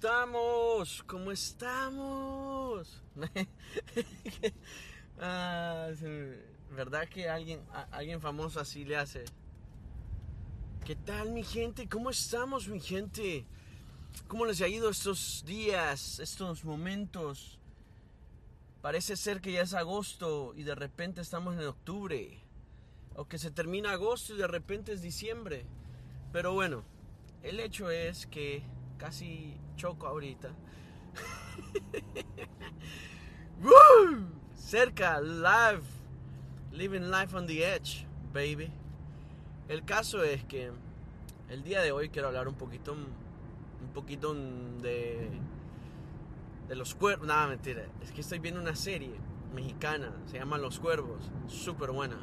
estamos? ¿Cómo estamos? ah, ¿Verdad que alguien, alguien famoso así le hace? ¿Qué tal mi gente? ¿Cómo estamos mi gente? ¿Cómo les ha ido estos días, estos momentos? Parece ser que ya es agosto y de repente estamos en octubre. O que se termina agosto y de repente es diciembre. Pero bueno, el hecho es que casi choco ahorita. Cerca, live, living life on the edge, baby. El caso es que el día de hoy quiero hablar un poquito, un poquito de, de los cuervos. Nada, mentira. Es que estoy viendo una serie mexicana, se llama Los Cuervos, súper buena.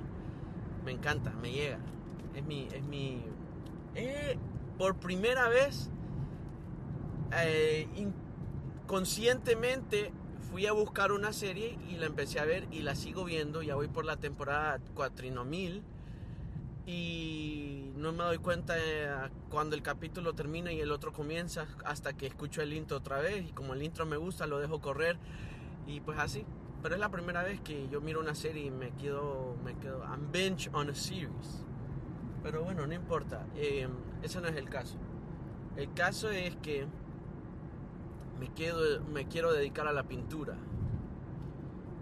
Me encanta, me llega. Es mi, es mi. Eh, por primera vez eh, inconscientemente fui a buscar una serie y la empecé a ver y la sigo viendo. Ya voy por la temporada mil y no me doy cuenta cuando el capítulo termina y el otro comienza hasta que escucho el intro otra vez y como el intro me gusta lo dejo correr y pues así. Pero es la primera vez que yo miro una serie y me quedo, me quedo, I'm binge on a series. Pero bueno, no importa, eh, ese no es el caso. El caso es que me, quedo, me quiero dedicar a la pintura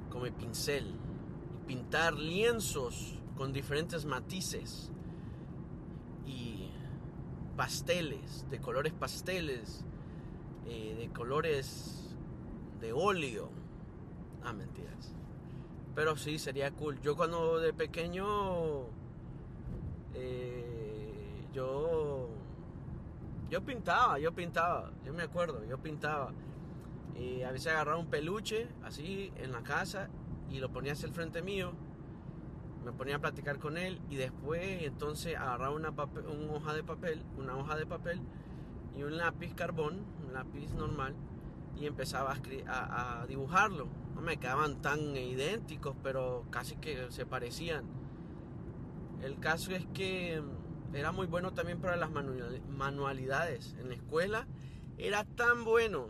con mi pincel y pintar lienzos con diferentes matices y pasteles, de colores pasteles, eh, de colores de óleo. Ah, mentiras. Pero sí, sería cool. Yo cuando de pequeño, eh, yo yo pintaba, yo pintaba, yo me acuerdo, yo pintaba. Y a veces agarraba un peluche así en la casa y lo ponía hacia el frente mío. Me ponía a platicar con él y después entonces agarraba una, hoja de papel, una hoja de papel y un lápiz carbón, un lápiz normal y empezaba a, a dibujarlo. No me quedaban tan idénticos, pero casi que se parecían. El caso es que era muy bueno también para las manualidades. En la escuela era tan bueno.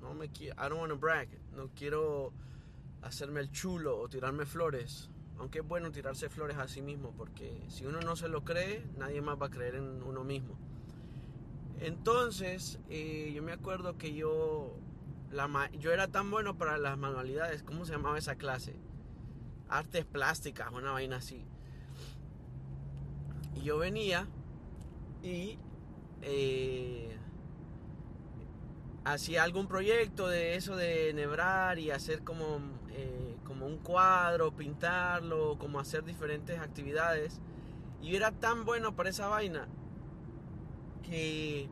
No me I don't want to brag. No quiero hacerme el chulo o tirarme flores. Aunque es bueno tirarse flores a sí mismo porque si uno no se lo cree, nadie más va a creer en uno mismo. Entonces, eh, yo me acuerdo que yo, la, yo era tan bueno para las manualidades. ¿Cómo se llamaba esa clase? Artes plásticas, una vaina así. Y yo venía y eh, hacía algún proyecto de eso de nebrar y hacer como, eh, como un cuadro, pintarlo, como hacer diferentes actividades. Y era tan bueno para esa vaina que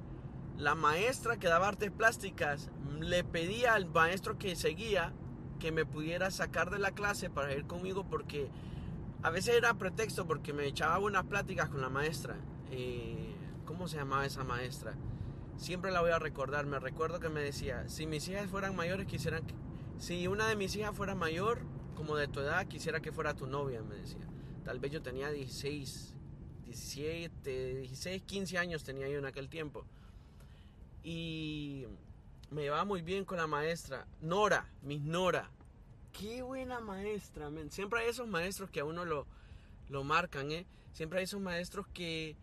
la maestra que daba artes plásticas le pedía al maestro que seguía que me pudiera sacar de la clase para ir conmigo porque a veces era pretexto porque me echaba buenas pláticas con la maestra. Eh, ¿Cómo se llamaba esa maestra? Siempre la voy a recordar. Me recuerdo que me decía, si mis hijas fueran mayores, quisieran que... Si una de mis hijas fuera mayor, como de tu edad, quisiera que fuera tu novia, me decía. Tal vez yo tenía 16, 17, 16, 15 años tenía yo en aquel tiempo. Y me llevaba muy bien con la maestra. Nora, mis Nora. Qué buena maestra, Siempre hay esos maestros que a uno lo, marcan, ¿eh? Siempre hay esos maestros que,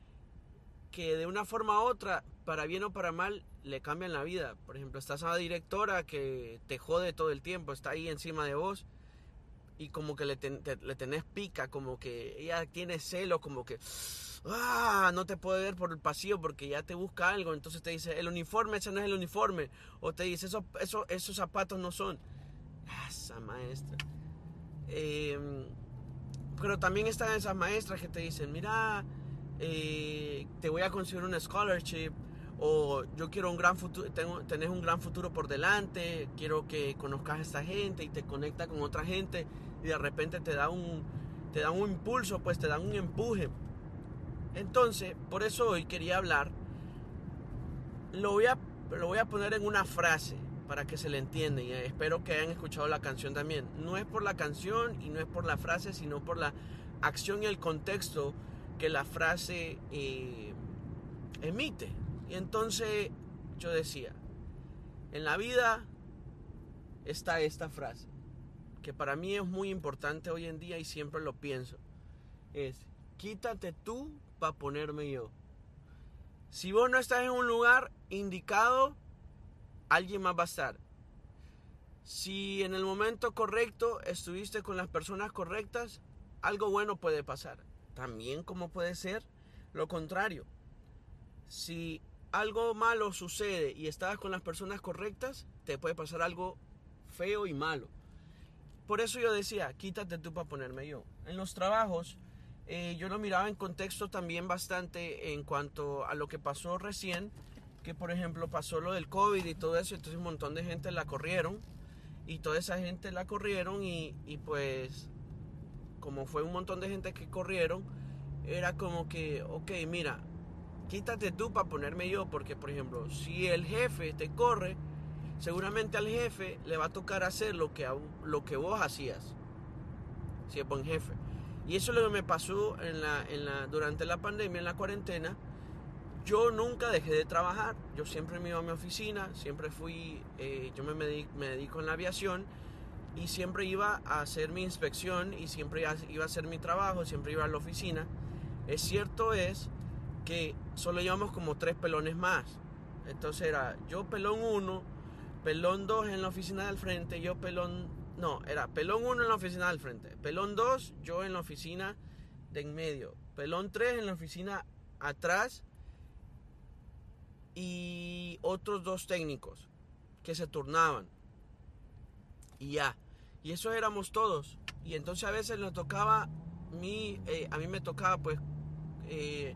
que de una forma u otra, para bien o para mal, le cambian la vida. Por ejemplo, estás a la directora que te jode todo el tiempo, está ahí encima de vos y como que le, le tenés pica, como que ella tiene celo, como que ah, no te puede ver por el pasillo porque ya te busca algo, entonces te dice, el uniforme, ese no es el uniforme, o te dice, eso, eso, esos zapatos no son. Esa maestra. Em, pero también están esas maestras que te dicen, mira, eh, te voy a conseguir una scholarship o yo quiero un gran futuro, tengo, tenés un gran futuro por delante, quiero que conozcas a esta gente y te conecta con otra gente y de repente te da un, te da un impulso, pues te da un empuje. Entonces, por eso hoy quería hablar, lo voy a, lo voy a poner en una frase para que se le entienda y espero que hayan escuchado la canción también. No es por la canción y no es por la frase, sino por la acción y el contexto que la frase eh, emite. Y entonces yo decía, En la vida está esta frase, que para mí es muy importante hoy en día y siempre lo pienso. Es, quítate tú para ponerme yo. Si vos no estás en un lugar indicado, alguien más va a estar. Si en el momento correcto estuviste con las personas correctas, algo bueno puede pasar. También como puede ser lo contrario. Si algo malo sucede y estás con las personas correctas, te puede pasar algo feo y malo. Por eso yo decía, quítate tú para ponerme yo. En los trabajos, eh, yo lo miraba en contexto también bastante en cuanto a lo que pasó recién, que por ejemplo pasó lo del COVID y todo eso, entonces un montón de gente la corrieron y toda esa gente la corrieron y, y pues como fue un montón de gente que corrieron, era como que, ok, mira, quítate tú para ponerme yo, porque por ejemplo, si el jefe te corre, seguramente al jefe le va a tocar hacer lo que, lo que vos hacías, si es buen jefe. Y eso es lo que me pasó en la, en la, durante la pandemia, en la cuarentena. Yo nunca dejé de trabajar. Yo siempre me iba a mi oficina, siempre fui, eh, yo me, me dedico en la aviación y siempre iba a hacer mi inspección y siempre iba a hacer mi trabajo, siempre iba a la oficina. Es cierto es que solo llevamos como tres pelones más. Entonces era yo pelón uno, pelón dos en la oficina del frente, yo pelón no, era pelón 1 en la oficina del frente, pelón 2 yo en la oficina de en medio, pelón 3 en la oficina atrás y otros dos técnicos que se turnaban. Y ya, y eso éramos todos. Y entonces a veces nos tocaba, mi, eh, a mí me tocaba pues, eh,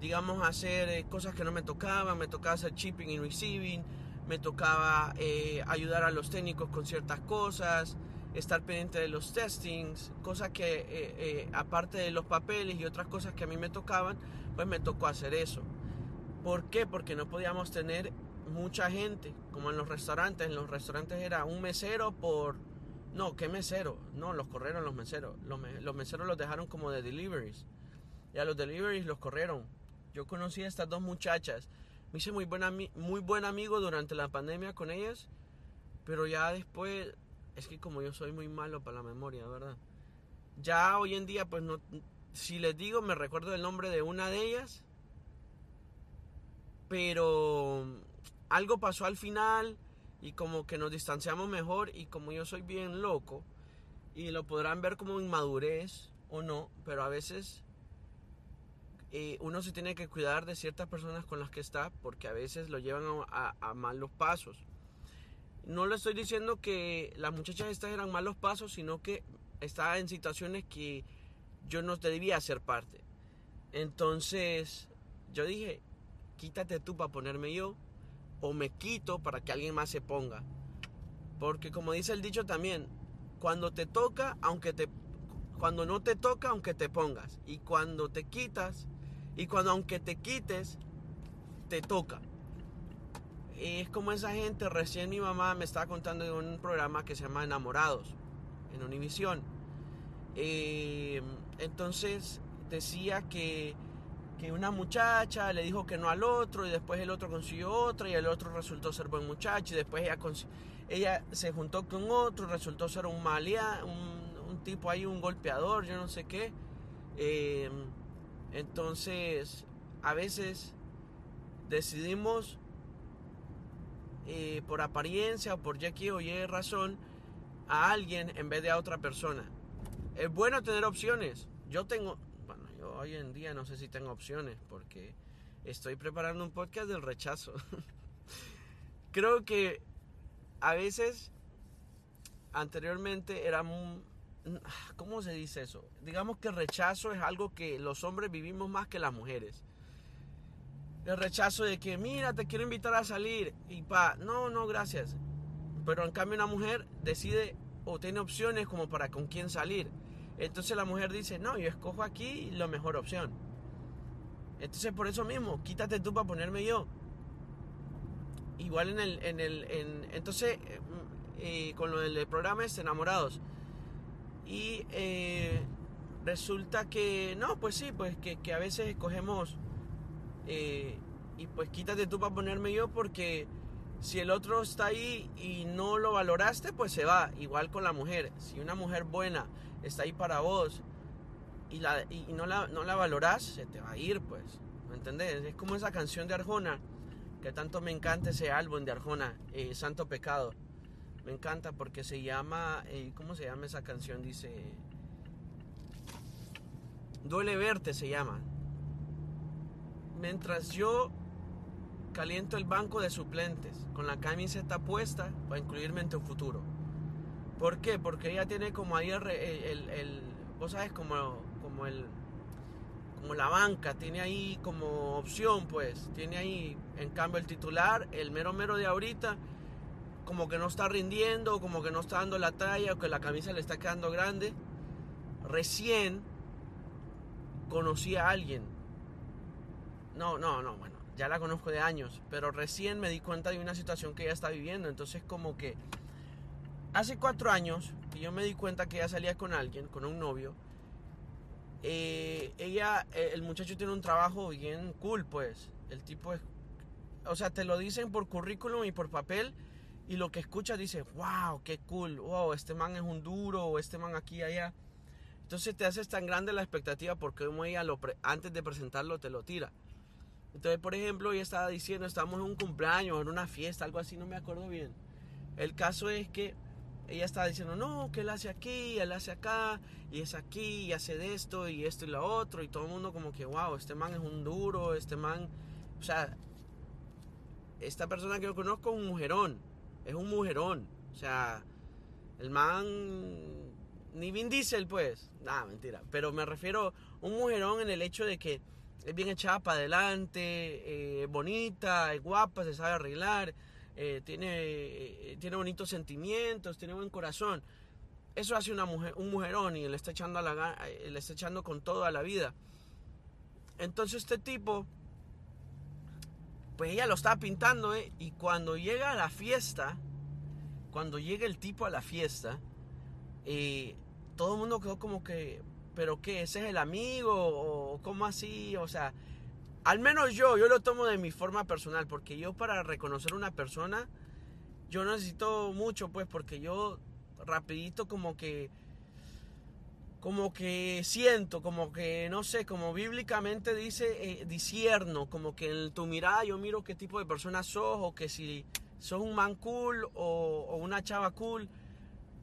digamos, hacer eh, cosas que no me tocaban, me tocaba hacer shipping y receiving me tocaba eh, ayudar a los técnicos con ciertas cosas, estar pendiente de los testings, cosas que eh, aparte de los papeles y otras cosas que a mí me tocaban, pues me tocó hacer eso. ¿Por qué? Porque no podíamos tener mucha gente, como en los restaurantes. En los restaurantes era un mesero por... No, ¿qué mesero? No, los corrieron los meseros. Los, meseros los dejaron como de deliveries. Y a los deliveries los corrieron. Yo conocí a estas dos muchachas me hice muy buen, muy buen amigo durante la pandemia con ellas, pero ya después, es que como yo soy muy malo para la memoria, ¿verdad? Ya hoy en día, pues no, si les digo, me recuerdo el nombre de una de ellas, pero algo pasó al final y como que nos distanciamos mejor y como yo soy bien loco, y lo podrán ver como inmadurez o no, pero a veces eh, uno se tiene que cuidar de ciertas personas con las que está porque a veces lo llevan a, malos pasos. No le estoy diciendo que las muchachas estas eran malos pasos, sino que estaba en situaciones que yo no debía hacer parte. Entonces yo dije, quítate tú para ponerme yo o me quito para que alguien más se ponga. Porque como dice el dicho también, cuando te toca, aunque te cuando no te toca, aunque te pongas. Y cuando te quitas, y cuando aunque te quites, te toca. Es como esa gente, recién mi mamá me estaba contando de un programa que se llama Enamorados, en Univisión. Eh, entonces decía que, que una muchacha le dijo que no al otro y después el otro consiguió otra y el otro resultó ser buen muchacho y después ella, ella se juntó con otro, resultó ser un malia, un, tipo ahí, un golpeador, yo no sé qué. Eh, entonces, a veces decidimos eh, por apariencia o por ya que o Y razón a alguien en vez de a otra persona. Es bueno tener opciones. Yo tengo, hoy en día no sé si tengo opciones porque estoy preparando un podcast del rechazo. Creo que a veces anteriormente era muy, ¿Cómo se dice eso? Digamos que el rechazo es algo que los hombres vivimos más que las mujeres. El rechazo de que, mira, te quiero invitar a salir y pa, no, no, gracias. Pero en cambio una mujer decide o tiene opciones como para con quién salir. Entonces la mujer dice, no, yo escojo aquí la mejor opción. Entonces por eso mismo, quítate tú para ponerme yo. Igual en el, en el, entonces, eh, eh, con lo del programa es Enamorados y eh, resulta que, no, pues sí, pues que, a veces escogemos, y pues quítate tú para ponerme yo porque Si el otro está ahí y no lo valoraste, pues se va. Igual con la mujer. Si una mujer buena está ahí para vos y, la, y no, la, no la valorás, se te va a ir, pues. ¿Me entendés? Es como esa canción de Arjona, que tanto me encanta ese álbum de Arjona, eh, Santo Pecado. Me encanta porque se llama, eh, ¿cómo se llama esa canción? Dice, Duele verte se llama. Mientras yo caliento el banco de suplentes con la camiseta puesta para incluirme en tu futuro. ¿Por qué? Porque ella tiene como ahí el, el, vos sabes, como, como el, como la banca, tiene ahí como opción, pues, tiene ahí, en cambio, el titular, el mero mero de ahorita, como que no está rindiendo, como que no está dando la talla, o que la camisa le está quedando grande. Recién conocí a alguien. No, no, no, bueno, ya la conozco de años, pero recién me di cuenta de una situación que ella está viviendo. Entonces como que hace cuatro años que yo me di cuenta que ella salía con alguien, con un novio. Eh, ella, eh, el muchacho tiene un trabajo bien cool, pues. El tipo es, o sea, te lo dicen por currículum y por papel. Y lo que escuchas dice, wow, qué cool, wow, este man es un duro, o este man aquí y allá. Entonces te haces tan grande la expectativa porque como ella lo antes de presentarlo te lo tira. Entonces, por ejemplo, ella estaba diciendo, estamos en un cumpleaños, en una fiesta, algo así, no me acuerdo bien. El caso es que ella estaba diciendo, no, que él hace aquí, él hace acá, y es aquí, y hace de esto, y esto y lo otro, y todo el mundo como que, wow, este man es un duro, este man, o sea, esta persona que yo conozco es un mujerón, es un mujerón, o sea, el man ni Vin Diesel, pues. Nada, mentira. Pero me refiero a un mujerón en el hecho de que es bien echada para adelante, eh, bonita, es guapa, se sabe arreglar, eh, tiene, eh, tiene bonitos sentimientos, tiene buen corazón. Eso hace una mujer, un mujerón y le está, echando a la, le está echando con todo a la vida. Entonces este tipo, pues ella lo estaba pintando, y cuando llega a la fiesta, cuando llega el tipo a la fiesta, y todo el mundo quedó como que, pero qué, ese es el amigo o cómo así, o sea, al menos yo, yo lo tomo de mi forma personal, porque yo para reconocer una persona, yo necesito mucho, pues, porque yo rapidito como que, como que siento, como que, no sé, como bíblicamente dice, eh, disierno, como que en tu mirada yo miro qué tipo de persona sos, o que si sos un man cool o, o una chava cool,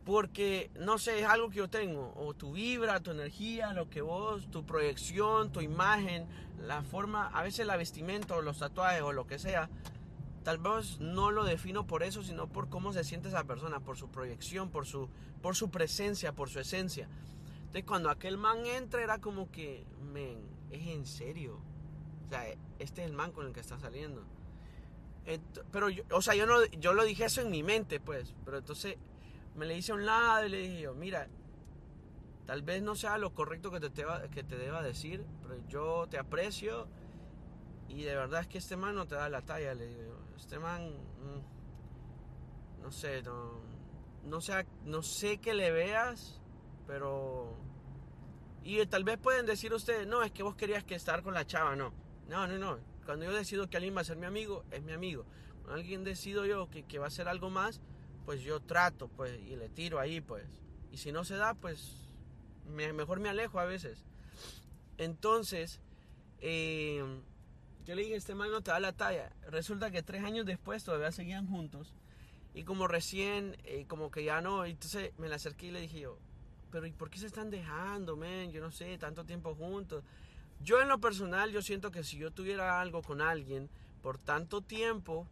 porque, no sé, es algo que yo tengo, o tu vibra, tu energía, lo que vos, tu proyección, tu imagen, la forma, a veces la vestimenta o los tatuajes o lo que sea, tal vez no lo defino por eso, sino por cómo se siente esa persona, por su proyección, por su, por su presencia, por su esencia. Entonces cuando aquel man entra era como que, men, es en serio. O sea, este es el man con el que está saliendo. pero, yo, o sea, yo, no, yo lo dije eso en mi mente, pues, pero entonces me le hice a un lado y le dije yo, mira, tal vez no sea lo correcto que te, que te deba decir, pero yo te aprecio y de verdad es que este man no te da la talla, le digo. Este man, mm, no sé, no, no, sé, no sé que le veas, pero... Y tal vez pueden decir ustedes, no, es que vos querías que estar con la chava, no. No, no, no. Cuando yo decido que alguien va a ser mi amigo, es mi amigo. Cuando alguien decido yo que, que va a ser algo más, pues yo trato, pues, y le tiro ahí, pues. Y si no se da, pues, mejor me alejo a veces. Entonces, eh, yo le dije, este man no te da la talla. Resulta que tres años después todavía seguían juntos. Y como recién, eh, como que ya no, entonces me la acerqué y le dije yo, pero ¿y por qué se están dejando, men? Yo no sé, tanto tiempo juntos. Yo en lo personal, yo siento que si yo tuviera algo con alguien por tanto tiempo,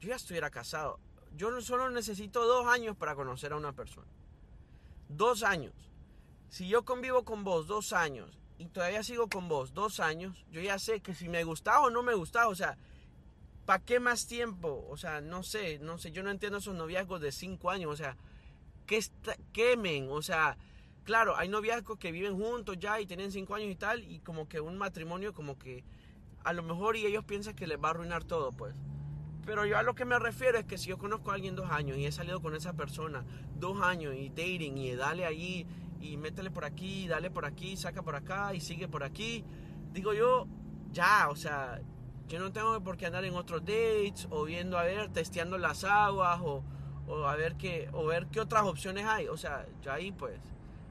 yo ya estuviera casado yo solo necesito dos años para conocer a una persona. Dos años. Si yo convivo con vos dos años y todavía sigo con vos dos años, yo ya sé que si me gusta o no me gusta, o sea, ¿para qué más tiempo? O sea, no sé, no sé, yo no entiendo esos noviazgos de cinco años, o sea, ¿qué quemen? O sea, claro, hay noviazgos que viven juntos ya y tienen cinco años y tal, y como que un matrimonio como que a lo mejor y ellos piensan que les va a arruinar todo, pues. Pero yo a lo que me refiero es que si yo conozco a alguien dos años y he salido con esa persona dos años y dating y dale allí y métele por aquí, dale por aquí, saca por acá y sigue por aquí, digo yo, ya, o sea, Yo no tengo por qué andar en otros dates o viendo a ver, testeando las aguas o, o a ver qué o ver qué otras opciones hay. O sea, yo ahí pues,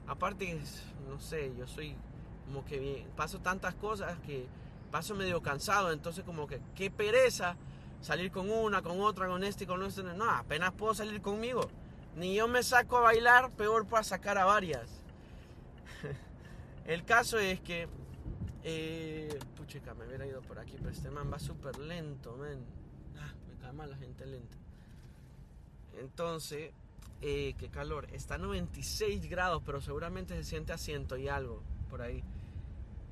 aparte, no sé, yo soy como que bien, paso tantas cosas que paso medio cansado, entonces como que qué pereza salir con una, con otra, con este y con este. No, apenas puedo salir conmigo. Ni yo me saco a bailar, peor para sacar a varias. El caso es que eh, puchica, me hubiera ido por aquí, pero este man va súper lento, man. Ah, me cae mal la gente lenta. Entonces, eh, qué calor. Está a 96 grados, pero seguramente se siente a ciento y algo por ahí.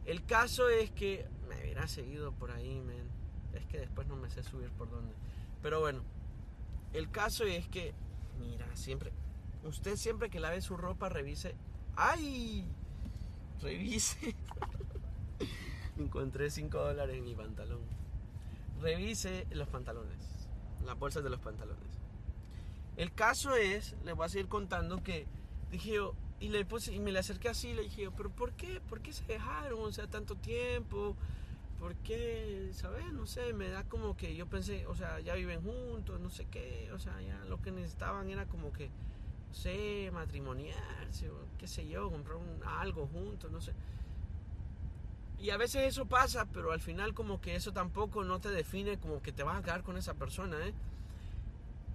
El caso es que me hubiera seguido por ahí, man. Es que después no me sé subir por dónde. Pero bueno, el caso es que, mira, siempre, usted siempre que lave su ropa, revise. ¡Ay! Revise. Encontré 5 dólares en mi pantalón. Revise los pantalones, las bolsas de los pantalones. El caso es, le voy a seguir contando que dije yo, y, le puse, y me le acerqué así, le dije yo, pero ¿por qué? ¿Por qué se dejaron? O sea, tanto tiempo. ¿Por qué? ¿Sabes? No sé, me da como que yo pensé, o sea, ya viven juntos, no sé qué. O sea, ya lo que necesitaban era como que, no sé, matrimoniarse, o qué sé yo, comprar un, algo juntos, no sé. Y a veces eso pasa, pero al final como que eso tampoco no te define como que te vas a quedar con esa persona, ¿eh?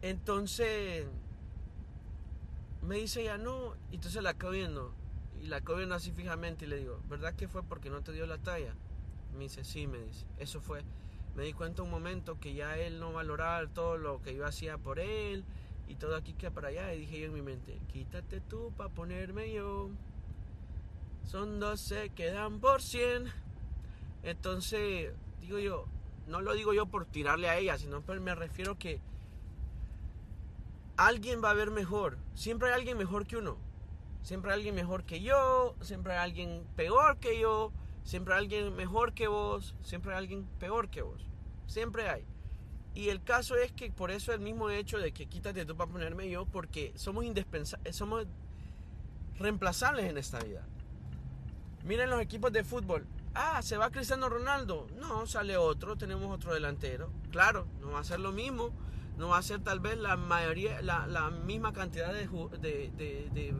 Entonces, me dice ya no, y entonces la acabo viendo, y la acabo viendo así fijamente y le digo, ¿verdad que fue porque no te dio la talla? Me dice, sí, me dice, eso fue. Me di cuenta un momento que ya él no valoraba todo lo que yo hacía por él y todo aquí que para allá. Y dije yo en mi mente, quítate tú para ponerme yo. Son 12, quedan por 100. Entonces, digo yo, no lo digo yo por tirarle a ella, sino me refiero que alguien va a ver mejor. Siempre hay alguien mejor que uno. Siempre hay alguien mejor que yo, siempre hay alguien peor que yo, siempre hay alguien mejor que vos, siempre hay alguien peor que vos. Siempre hay. Y el caso es que por eso el mismo hecho de que quítate tú para ponerme yo, porque somos indispensables, somos reemplazables en esta vida. Miren los equipos de fútbol. Ah, se va Cristiano Ronaldo. No, sale otro, tenemos otro delantero. Claro, no va a ser lo mismo. No va a ser tal vez la mayoría, la, misma cantidad de, de,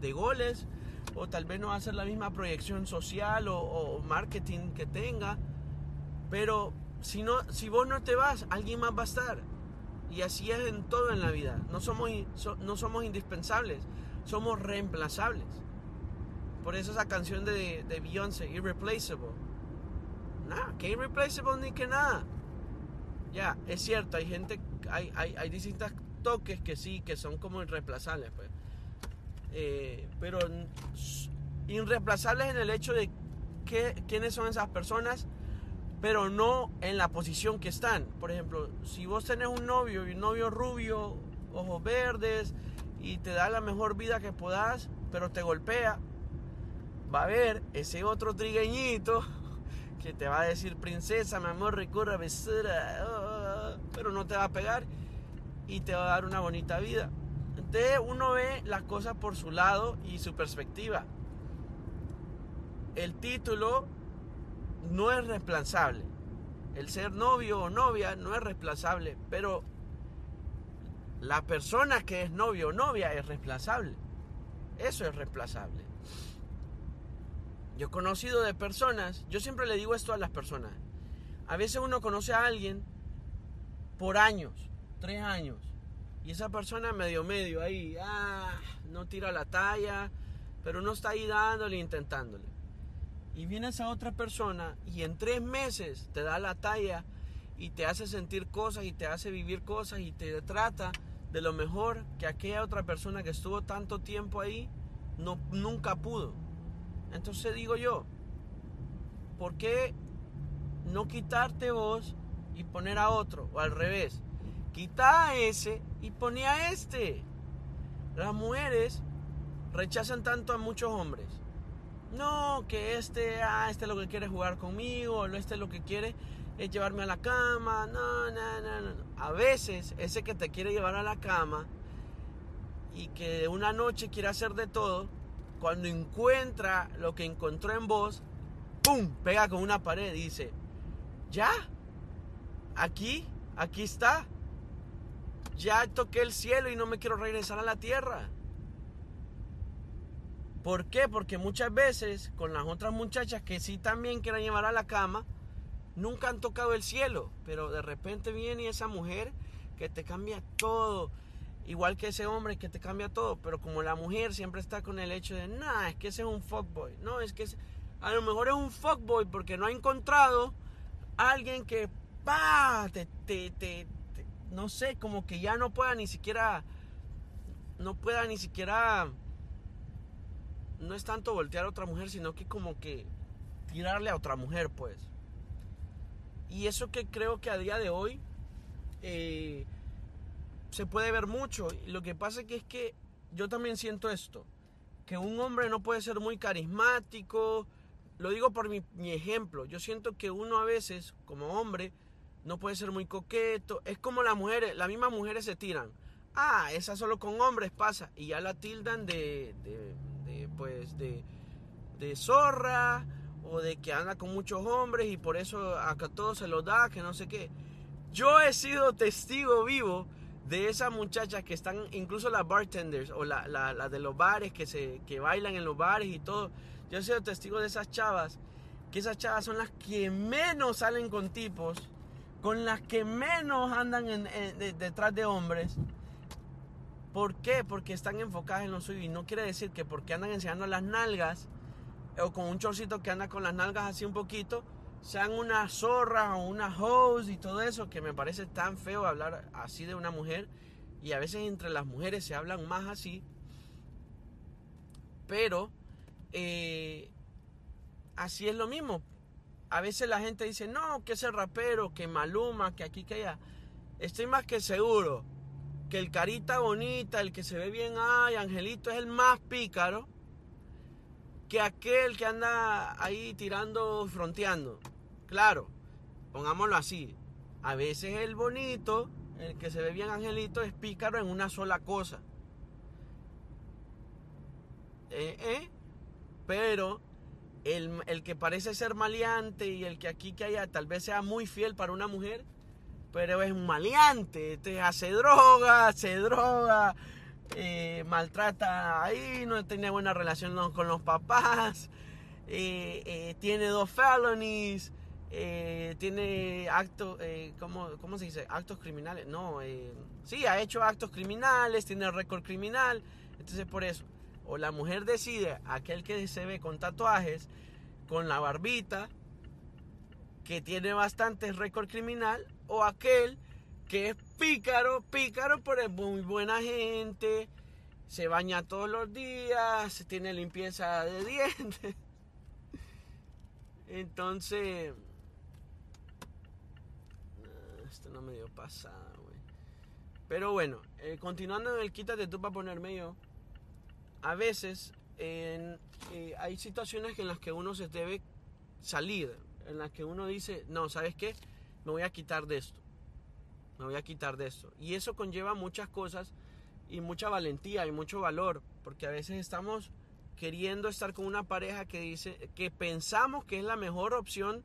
de, goles. O tal vez no ser la misma proyección social o, marketing que tenga. Pero si, no, si vos no te vas, alguien más va a estar. Y así es en todo en la vida. No somos, no somos indispensables, somos reemplazables. Por eso esa canción de, de Beyoncé, Irreplaceable. Nada, que Irreplaceable ni que nada. Ya, es cierto, hay gente, hay, hay, hay distintos toques que sí, que son como irreemplazables, pues. Eh, pero irreemplazables en el hecho de que, quiénes son esas personas, pero no en la posición que están. Por ejemplo, si vos tenés un novio y un novio rubio, ojos verdes, y te da la mejor vida que puedas, pero te golpea, va a haber ese otro trigueñito que te va a decir, princesa, mi amor, recurra, besura, oh", pero no te va a pegar y te va a dar una bonita vida. Entonces uno ve las cosas por su lado y su perspectiva. El título no es reemplazable. El ser novio o novia no es reemplazable, pero la persona que es novio o novia es reemplazable. Eso es reemplazable. Yo he conocido de personas, yo siempre le digo esto a las personas. A veces uno conoce a alguien por años, tres años, y esa persona medio medio ahí, ah, no tira la talla, pero uno está ahí dándole, intentándole. Y viene esa otra persona y en tres meses te da la talla y te hace sentir cosas y te hace vivir cosas y te trata de lo mejor que aquella otra persona que estuvo tanto tiempo ahí no, nunca pudo. Entonces digo yo, ¿por qué no quitarte vos y poner a otro? O al revés, quita a ese y pone a este. Las mujeres rechazan tanto a muchos hombres. No, que este, ah, este es lo que quiere jugar conmigo, o este lo que quiere es llevarme a la cama. No, no, no, no. A veces ese que te quiere llevar a la cama y que una noche quiere hacer de todo, cuando encuentra lo que encontró en vos, ¡pum! Pega con una pared y dice, ya, aquí, aquí está. Ya toqué el cielo y no me quiero regresar a la tierra. ¿Por qué? Porque muchas veces con las otras muchachas que sí también quieren llevar a la cama, nunca han tocado el cielo, pero de repente viene esa mujer que te cambia todo, igual que ese hombre que te cambia todo, pero como la mujer siempre está con el hecho de, nah, es que ese es un fuckboy, no, es que a lo mejor es un fuckboy porque no ha encontrado alguien que, pa, te, te, no sé, como que ya no pueda ni siquiera, no pueda ni siquiera no es tanto voltear a otra mujer, sino que como que tirarle a otra mujer, pues. Y eso que creo que a día de hoy eh, se puede ver mucho. Lo que pasa es que yo también siento esto, que un hombre no puede ser muy carismático. Lo digo por mi, mi ejemplo. Yo siento que uno a veces, como hombre, no puede ser muy coqueto. Es como las mujeres, las mismas mujeres se tiran. Ah, esa solo con hombres pasa. Y ya la tildan de pues de, de zorra o de que anda con muchos hombres y por eso a todos se lo da, que no sé qué. Yo he sido testigo vivo de esas muchachas que están, incluso las bartenders o las la, de los bares que, se, que bailan en los bares y todo. Yo he sido testigo de esas chavas, que esas chavas son las que menos salen con tipos, con las que menos andan detrás de hombres ¿Por qué? Porque están enfocadas en lo suyo y no quiere decir que porque andan enseñando las nalgas o con un chorcito que anda con las nalgas así un poquito, sean una zorra o una hose y todo eso, que me parece tan feo hablar así de una mujer y a veces entre las mujeres se hablan más así, pero eh, así es lo mismo. A veces la gente dice, no, que ese rapero, que Maluma, que aquí, que allá. Estoy más que seguro que el carita bonita, el que se ve bien, ay, Angelito, es el más pícaro que aquel que anda ahí tirando, fronteando. Claro, pongámoslo así. A veces el bonito, el que se ve bien Angelito, es pícaro en una sola cosa. Eh, eh, pero el, el que parece ser maleante y el que aquí que haya tal vez sea muy fiel para una mujer, pero es un maleante, te hace droga, hace droga, eh, maltrata ahí, no tiene buena relación con los papás, eh, eh, tiene dos felonies, tiene actos, ¿cómo, ¿cómo, se dice? Actos criminales, no, sí, ha hecho actos criminales, tiene récord criminal, entonces por eso, o la mujer decide, aquel que se ve con tatuajes, con la barbita, que tiene bastante récord criminal, o aquel que es pícaro, pícaro pero es muy buena gente, se baña todos los días, tiene limpieza de dientes. Entonces, esto no me dio pasada, güey. Pero bueno, eh, continuando en el quítate tú para ponerme yo, a veces eh, hay situaciones en las que uno se debe salir, en las que uno dice, no, ¿sabes qué? me voy a quitar de esto. Me voy a quitar de esto. Y eso conlleva muchas cosas y mucha valentía y mucho valor, porque a veces estamos queriendo estar con una pareja que dice que pensamos que es la mejor opción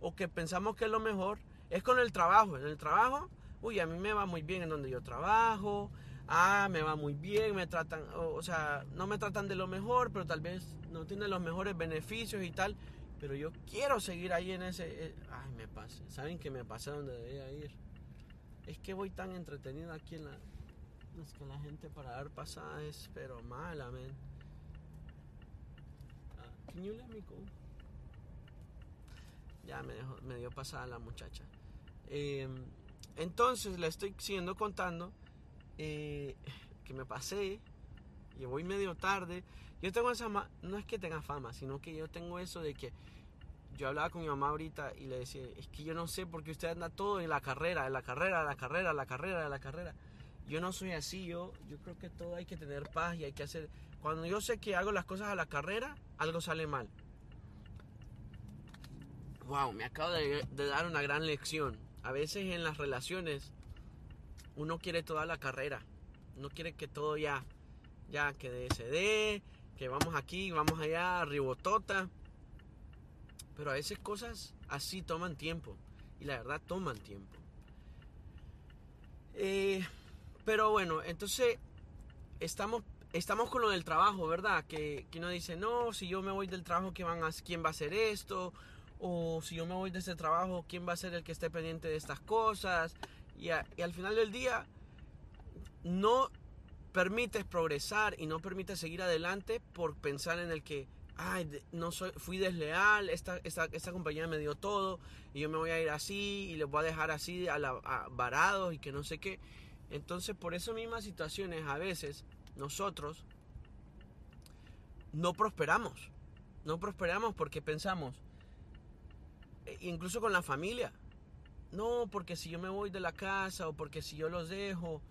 o que pensamos que es lo mejor, es con el trabajo. En el trabajo, uy, a mí me va muy bien en donde yo trabajo, ah, me va muy bien, me tratan, o, sea, no me tratan de lo mejor, pero tal vez no tienen los mejores beneficios y tal. Pero yo quiero seguir ahí en ese... Eh, ay, me pase. ¿Saben que me pasé donde debía ir? Es que voy tan entretenido aquí en la... Es que la gente para dar pasadas es pero mala, man. Ah, can you let me go? Ya me, dejó, me dio pasada la muchacha. Em, entonces le estoy siguiendo contando eh, que me pasé y voy medio tarde. Yo tengo esa... No es que tenga fama, sino que yo tengo eso de que yo hablaba con mi mamá ahorita y le decía, es que yo no sé por qué usted anda todo en la carrera, en la carrera, en la carrera, en la carrera, en la carrera. Yo no soy así, yo, yo creo que todo hay que tener paz y hay que hacer... Cuando yo sé que hago las cosas a la carrera, algo sale mal. Wow, me acabo de, de dar una gran lección. A veces en las relaciones uno quiere toda la carrera. Uno quiere que todo ya, ya que dé, que vamos aquí, vamos allá, ribotota. Pero a veces cosas así toman tiempo. Y la verdad toman tiempo. Eh, pero bueno, entonces estamos, estamos con lo del trabajo, ¿verdad? Que, que uno dice, no, si yo me voy del trabajo, ¿quién, van a, ¿quién va a hacer esto? O si yo me voy de ese trabajo, ¿quién va a ser el que esté pendiente de estas cosas? Y, al final del día, no permites progresar y no permites seguir adelante por pensar en el que, ay, no soy, fui desleal, esta, esta, esta, compañía me dio todo y yo me voy a ir así y les voy a dejar así a, la, varados y que no sé qué. Entonces, por esas mismas situaciones, a veces nosotros no prosperamos. No prosperamos porque pensamos, e incluso con la familia, no, porque si yo me voy de la casa o porque si yo los dejo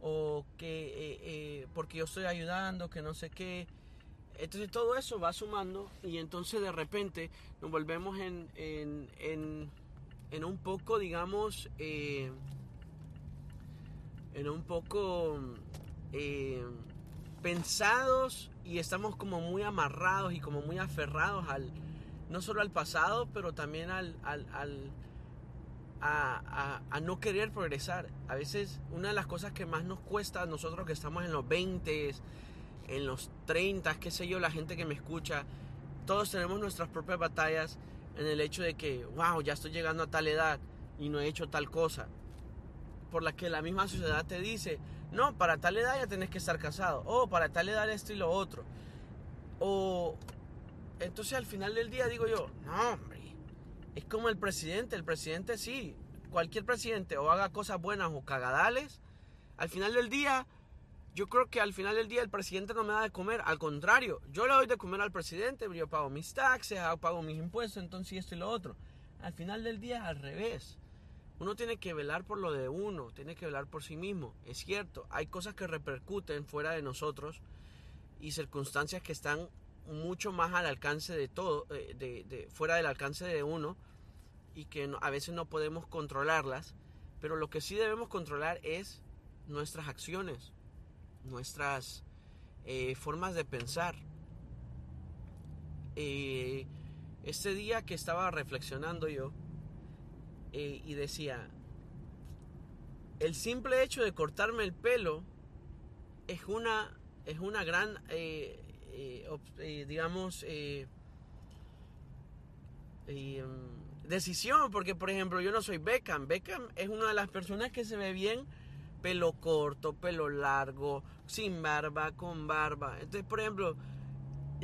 o que eh, eh, porque yo estoy ayudando, que no sé qué. Entonces todo eso va sumando y entonces de repente nos volvemos en, en, en, un poco, digamos, eh, en un poco pensados y estamos como muy amarrados y como muy aferrados al, no solo al pasado, pero también al, al a, no querer progresar. A veces una de las cosas que más nos cuesta a nosotros que estamos en los 20, en los 30, qué sé yo, la gente que me escucha, todos tenemos nuestras propias batallas en el hecho de que, wow, ya estoy llegando a tal edad y no he hecho tal cosa. Por la que la misma sociedad te dice, no, para tal edad ya tenés que estar casado. O para tal edad esto y lo otro. O entonces al final del día digo yo, no, es como el presidente. El presidente sí, cualquier presidente o haga cosas buenas o cagadales, al final del día, yo creo que al final del día el presidente no me da de comer. Al contrario, yo le doy de comer al presidente, yo pago mis taxes, pago mis impuestos, entonces esto y lo otro. Al final del día al revés. Uno tiene que velar por lo de uno, tiene que velar por sí mismo. Es cierto, hay cosas que repercuten fuera de nosotros y circunstancias que están mucho más al alcance de todo, eh, de, fuera del alcance de uno y que a veces no podemos controlarlas, pero lo que sí debemos controlar es nuestras acciones, nuestras eh, formas de pensar. Eh, este día que estaba reflexionando yo y decía, el simple hecho de cortarme el pelo es una, es una gran eh, eh, digamos, eh, decisión, porque por ejemplo yo no soy Beckham, Beckham es una de las personas que se ve bien pelo corto, pelo largo, sin barba, con barba. Entonces, por ejemplo,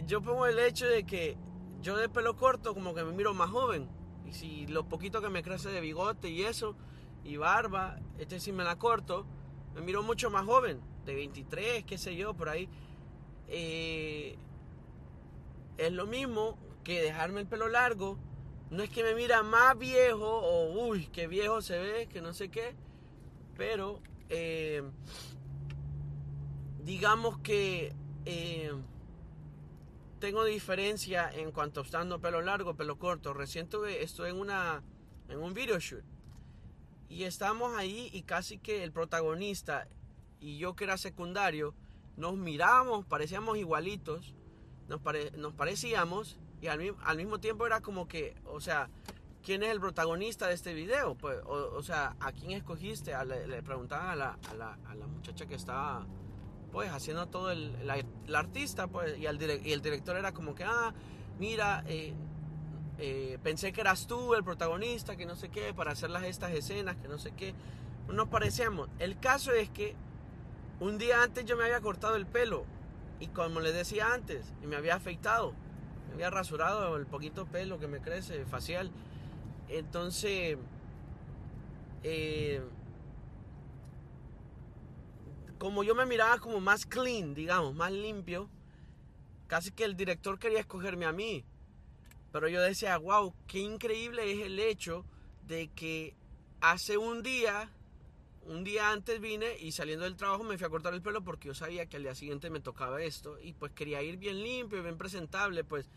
yo pongo el hecho de que yo de pelo corto como que me miro más joven. Y si lo poquito que me crece de bigote y eso, y barba, este si me la corto, me miro mucho más joven, de 23, qué sé yo, por ahí. Eh, es lo mismo que dejarme el pelo largo. No es que me mira más viejo o uy, qué viejo se ve, que no sé qué. Pero eh, digamos que eh, tengo diferencia en cuanto a estando pelo largo, pelo corto. Recién estoy en, una, en un video shoot. Y estamos ahí y casi que el protagonista y yo que era secundario nos mirábamos, parecíamos igualitos, nos, nos parecíamos y al, mismo tiempo era como que, o sea, ¿quién es el protagonista de este video? Pues, o, sea, ¿a quién escogiste? le, preguntaban a la, a, la, a la, muchacha que estaba, pues, haciendo todo el, artista, pues, y, y, el director era como que, ah, mira, eh, eh, pensé que eras tú el protagonista, que no sé qué, para hacer las, estas escenas, que no sé qué. Nos parecíamos. El caso es que un día antes yo me había cortado el pelo y como les decía antes, y me había afeitado, me había rasurado el poquito pelo que me crece facial. Entonces, eh, como yo me miraba como más clean, digamos, más limpio, casi que el director quería escogerme a mí. Pero yo decía, wow, qué increíble es el hecho de que hace un día un día antes vine y saliendo del trabajo me fui a cortar el pelo porque yo sabía que al día siguiente me tocaba esto y pues quería ir bien limpio, bien presentable. Pues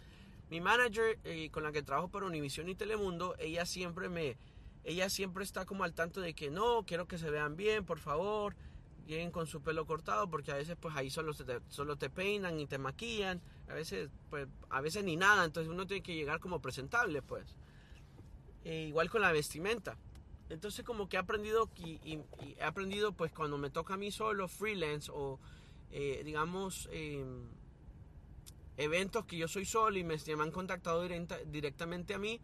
mi manager eh, con la que trabajo para Univision y Telemundo, ella siempre me, ella siempre está como al tanto de que no, quiero que se vean bien, por favor, lleguen con su pelo cortado porque a veces pues ahí solo te, solo te peinan y te maquillan, a veces pues a veces ni nada, entonces uno tiene que llegar como presentable pues. E igual con la vestimenta. Entonces como que he aprendido y, he aprendido pues cuando me toca a mí solo freelance o eh, digamos em, eventos que yo soy solo y me, han contactado directamente a mí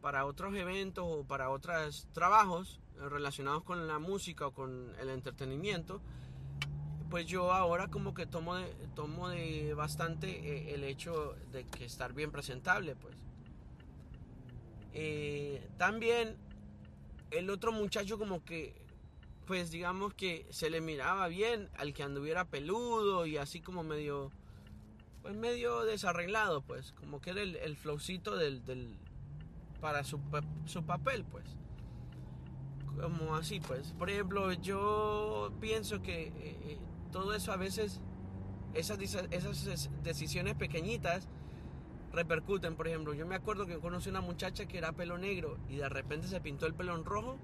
para otros eventos o para otros trabajos relacionados con la música o con el entretenimiento, pues yo ahora como que tomo de, tomo de bastante eh, el hecho de que estar bien presentable, pues. Eh, también el otro muchacho como que, pues digamos que se le miraba bien al que anduviera peludo y así como medio, pues medio desarreglado, pues, como que era el, el flowcito del, del para su, su papel, pues. Como así pues. Por ejemplo yo pienso que eh, todo eso a veces, esas, esas decisiones pequeñitas repercuten. Por ejemplo, yo me acuerdo que conocí una muchacha que era pelo negro y de repente se pintó el pelo en rojo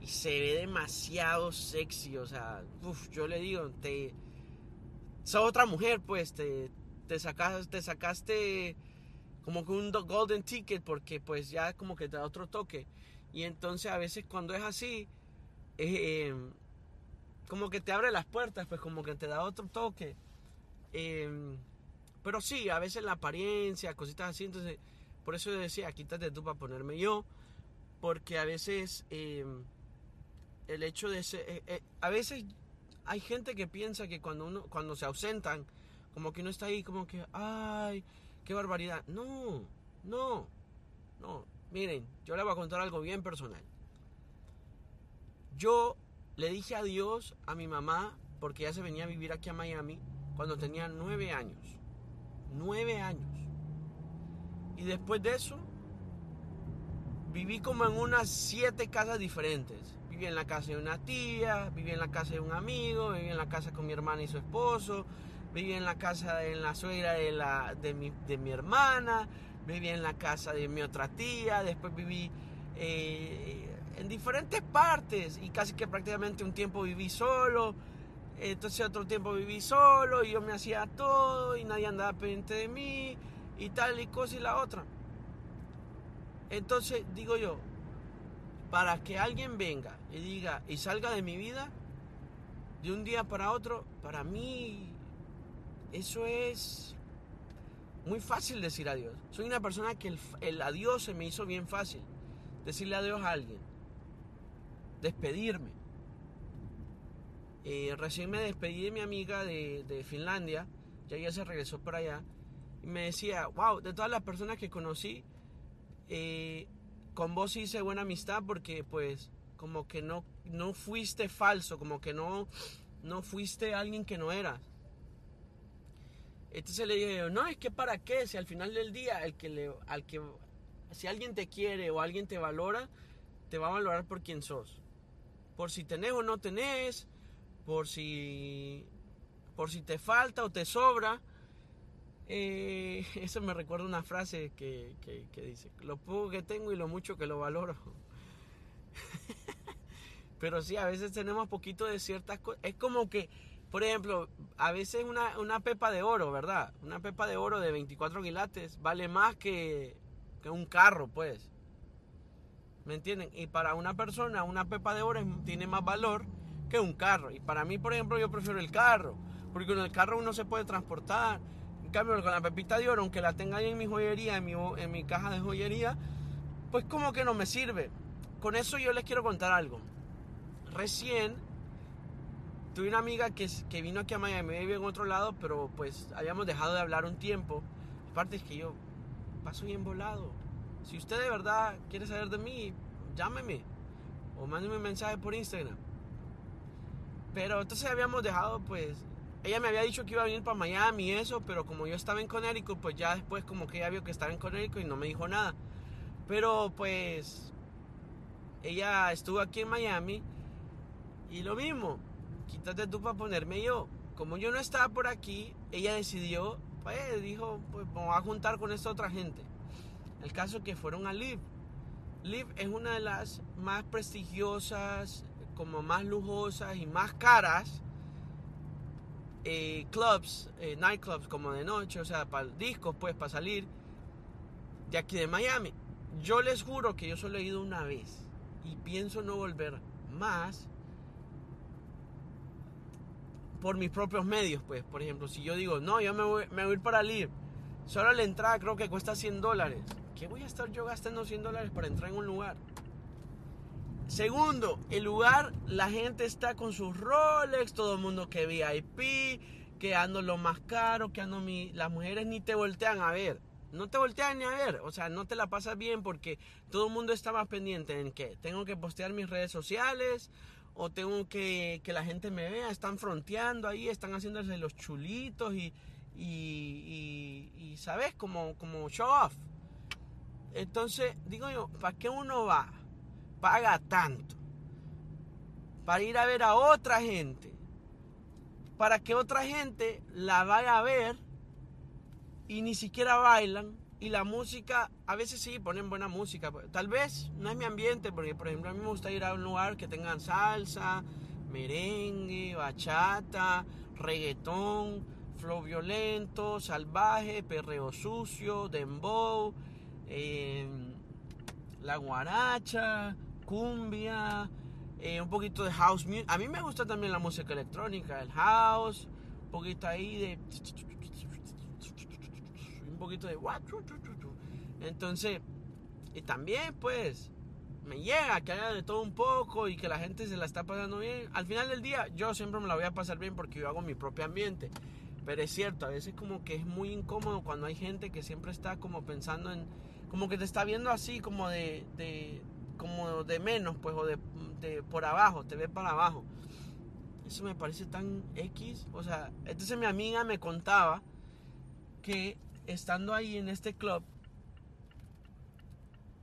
y se ve demasiado sexy. O sea, yo le digo, te. Sos otra mujer, pues, te, te, sacaste, te sacaste como que un golden ticket porque pues ya como que te da otro toque. Y entonces a veces cuando es así, eh, como que te abre las puertas, pues como que te da otro toque. Em, pero sí, a veces la apariencia, cositas así, entonces por eso yo decía, quítate tú para ponerme yo, porque a veces em, el hecho de ser, eh, eh, a veces hay gente que piensa que cuando uno, cuando se ausentan, como que uno está ahí como que, ay, qué barbaridad. No, no, no. Miren, yo le voy a contar algo bien personal. Yo le dije adiós a mi mamá porque ya se venía a vivir aquí a Miami cuando tenía nueve años. Nueve años. Y después de eso, viví como en unas siete casas diferentes. Viví en la casa de una tía, viví en la casa de un amigo, viví en la casa con mi hermana y su esposo, viví en la casa de la suegra de, la, de, mi, de mi hermana, viví en la casa de mi otra tía, después viví eh, en diferentes partes y casi que prácticamente un tiempo viví solo, entonces otro tiempo viví solo y yo me hacía todo y nadie andaba pendiente de mí y tal y cosa y la otra. Entonces digo yo, para que alguien venga y diga y salga de mi vida de un día para otro, para mí eso es muy fácil decir adiós. Soy una persona que el, el adiós se me hizo bien fácil. Decirle adiós a alguien despedirme. Eh, recién me despedí de mi amiga de, Finlandia, ya ella se regresó para allá, y me decía, wow, de todas las personas que conocí, eh, con vos hice buena amistad porque pues como que no, no fuiste falso, como que no, no fuiste alguien que no eras. Entonces le dije, no, es que para qué, si al final del día, el que le, al que, si alguien te quiere o alguien te valora, te va a valorar por quien sos por si tenés o no tenés, por si, por si te falta o te sobra. Eh, eso me recuerda una frase que, dice, lo poco que tengo y lo mucho que lo valoro. Pero sí, a veces tenemos poquito de ciertas cosas. Es como que, por ejemplo, a veces una, una, pepa de oro, ¿verdad? Una pepa de oro de 24 quilates vale más que, que un carro, pues. ¿Me entienden? Y para una persona, una pepa de oro tiene más valor que un carro. Y para mí, por ejemplo, yo prefiero el carro. Porque con el carro uno se puede transportar. En cambio, con la pepita de oro, aunque la tenga ahí en mi joyería, en mi, en mi caja de joyería, pues como que no me sirve. Con eso yo les quiero contar algo. Recién tuve una amiga que, que vino aquí a Miami, vive en otro lado, pero pues habíamos dejado de hablar un tiempo. Aparte es que yo paso bien volado si usted de verdad quiere saber de mí, llámeme o mándeme un mensaje por Instagram. Pero entonces habíamos dejado, pues, ella me había dicho que iba a venir para Miami y eso, pero como yo estaba en Connecticut, pues ya después como que ella vio que estaba en Connecticut y no me dijo nada. Pero pues, ella estuvo aquí en Miami y lo mismo, quítate tú para ponerme yo. Como yo no estaba por aquí, ella decidió, pues dijo, pues vamos a juntar con esta otra gente. El caso que fueron a Live. Live es una de las más prestigiosas, como más lujosas y más caras eh, clubs, eh, nightclubs como de noche, o sea, para discos, pues, para salir de aquí de Miami. Yo les juro que yo solo he ido una vez. y pienso no volver más por mis propios medios, pues. Por ejemplo, si yo digo, no, yo me voy, a ir para LIR, solo la entrada creo que cuesta 100 dólares. ¿Qué voy a estar yo gastando 100 dólares para entrar en un lugar? Segundo, el lugar, la gente está con sus Rolex, todo el mundo que VIP, que ando lo más caro, que ando mi... Las mujeres ni te voltean a ver. No te voltean ni a ver, o sea, no te la pasas bien porque todo el mundo está más pendiente en que tengo que postear mis redes sociales o tengo que que la gente me vea, están fronteando ahí, están haciéndose los chulitos y, y, y, ¿sabes? Como, como show off. Entonces, digo yo, ¿para qué uno va? Paga tanto. Para ir a ver a otra gente. Para que otra gente la vaya a ver y ni siquiera bailan. Y la música, a veces sí ponen buena música. pues, Tal vez no es mi ambiente, porque por ejemplo a mí me gusta ir a un lugar que tengan salsa, merengue, bachata, reggaetón, flow violento, salvaje, perreo sucio, dembow, eh, la guaracha, cumbia, eh, un poquito de house music. A mí me gusta también la música electrónica, el house, un poquito ahí de un poquito de entonces y también pues me llega que haya de todo un poco y que la gente se la está pasando bien al final del día yo siempre me la voy a pasar bien porque yo hago mi propio ambiente pero es cierto a veces como que es muy incómodo cuando hay gente que siempre está como pensando en como que te está viendo así como de, de como de menos pues o de, por abajo te ve para abajo eso me parece tan X o sea entonces mi amiga me contaba que estando ahí en este club,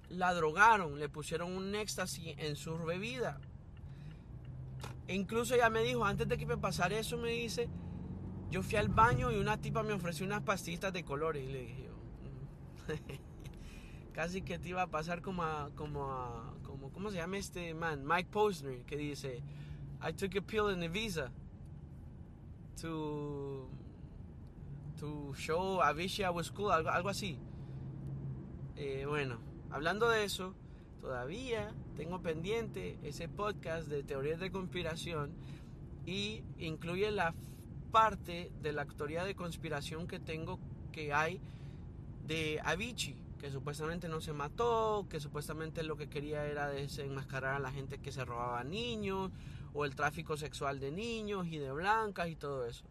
la drogaron, le pusieron un éxtasis en su bebida. E incluso ella me dijo, antes de que me pasara eso, me dice, yo fui al baño y una tipa me ofreció unas pastillas de colores. Y le dije, mm". casi que te iba a pasar como a, como a, como, ¿cómo se llama este man? Mike Posner, que dice, I took a pill in the visa to to show Avicii I was cool, algo, algo así. Eh, bueno, hablando de eso, todavía tengo pendiente ese podcast de teorías de conspiración y incluye la parte de la teoría de conspiración que tengo que hay de Avicii, que supuestamente no se mató, que supuestamente lo que quería era desenmascarar a la gente que se robaba niños, o el tráfico sexual de niños y de blancas y todo eso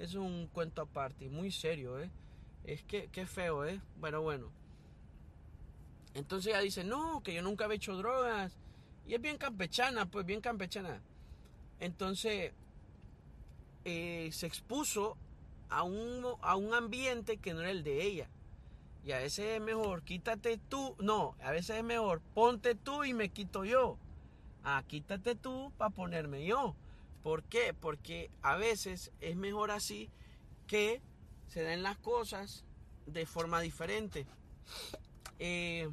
es un cuento aparte, muy serio, ¿eh? Es que, qué feo, ¿eh? Bueno, bueno. Entonces ella dice, no, que yo nunca había hecho drogas. Y es bien campechana, pues bien campechana. Entonces eh, se expuso a un, a un ambiente que no era el de ella. Y a veces es mejor, quítate tú. No, a veces es mejor, ponte tú y me quito yo. Ah, quítate tú para ponerme yo. ¿Por qué? Porque a veces es mejor así que se den las cosas de forma diferente. Eh,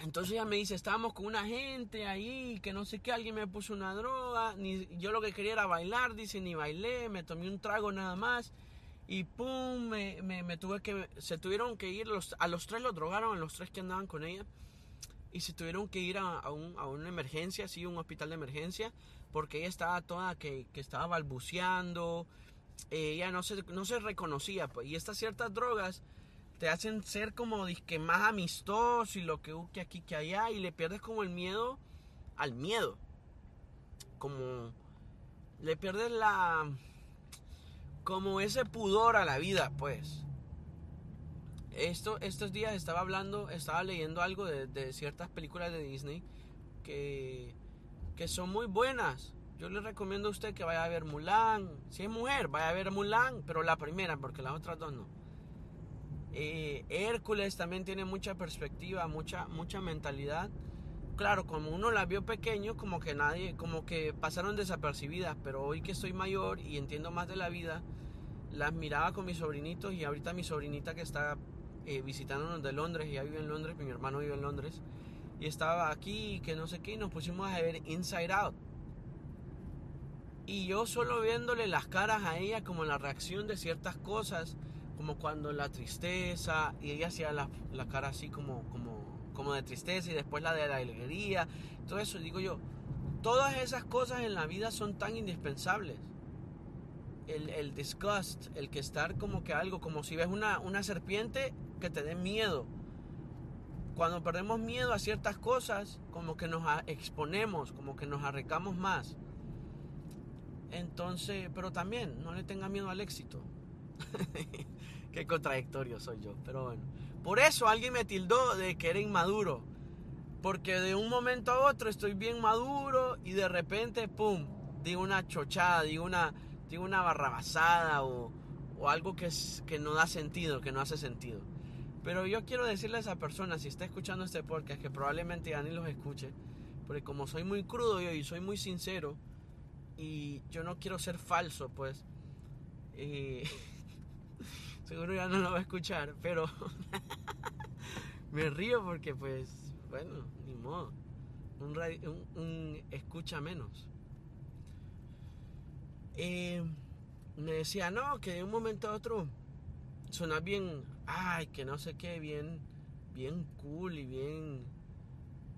entonces ella me dice, estábamos con una gente ahí, que no sé qué, alguien me puso una droga, ni, yo lo que quería era bailar, dice, ni bailé, me tomé un trago nada más, y pum, me, me, tuve que, se tuvieron que ir, los, a los tres los drogaron, a los tres que andaban con ella, y se tuvieron que ir a, una emergencia, sí, un hospital de emergencia, porque ella estaba toda que, estaba balbuceando, ella no se, no se reconocía, pues, y estas ciertas drogas te hacen ser como que más amistoso y lo que, que aquí, que allá, y le pierdes como el miedo al miedo, como le pierdes la, como ese pudor a la vida, pues. Esto, estos días estaba hablando, estaba leyendo algo de, ciertas películas de Disney que, que son muy buenas. Yo le recomiendo a usted que vaya a ver Mulan. Si es mujer, vaya a ver Mulan, pero la primera, porque las otras dos no. Eh, Hércules también tiene mucha perspectiva, mucha, mucha mentalidad. Claro, como uno la vio pequeño, como que nadie, como que pasaron desapercibidas, pero hoy que estoy mayor y entiendo más de la vida, las miraba con mis sobrinitos y ahorita mi sobrinita que está eh, visitándonos de Londres, ya vive en Londres, mi hermano vive en Londres, y estaba aquí, que no sé qué, y nos pusimos a ver Inside Out. Y yo solo viéndole las caras a ella, como la reacción de ciertas cosas, como cuando la tristeza, y ella hacía la, la cara así como, como, como de tristeza y después la de la alegría, todo eso, digo yo, todas esas cosas en la vida son tan indispensables. El, el disgust, el que estar como que algo, como si ves una, una serpiente que te dé miedo. Cuando perdemos miedo a ciertas cosas, como que nos exponemos, como que nos arrecamos más. Entonces, pero también no le tenga miedo al éxito. Qué contradictorio soy yo, pero bueno. Por eso alguien me tildó de que era inmaduro. Porque de un momento a otro estoy bien maduro y de repente, ¡pum! Digo una chochada, digo una, una barrabasada o, o algo que, es, que no da sentido, que no hace sentido. Pero yo quiero decirle a esa persona, si está escuchando este podcast, que probablemente ya ni los escuche, porque como soy muy crudo yo y soy muy sincero, y yo no quiero ser falso, pues, eh, seguro ya no lo va a escuchar, pero me río porque pues, bueno, ni modo, un, escucha menos. Eh, me decía, no, que de un momento a otro suena bien, ay, que no sé qué, bien, bien cool y bien,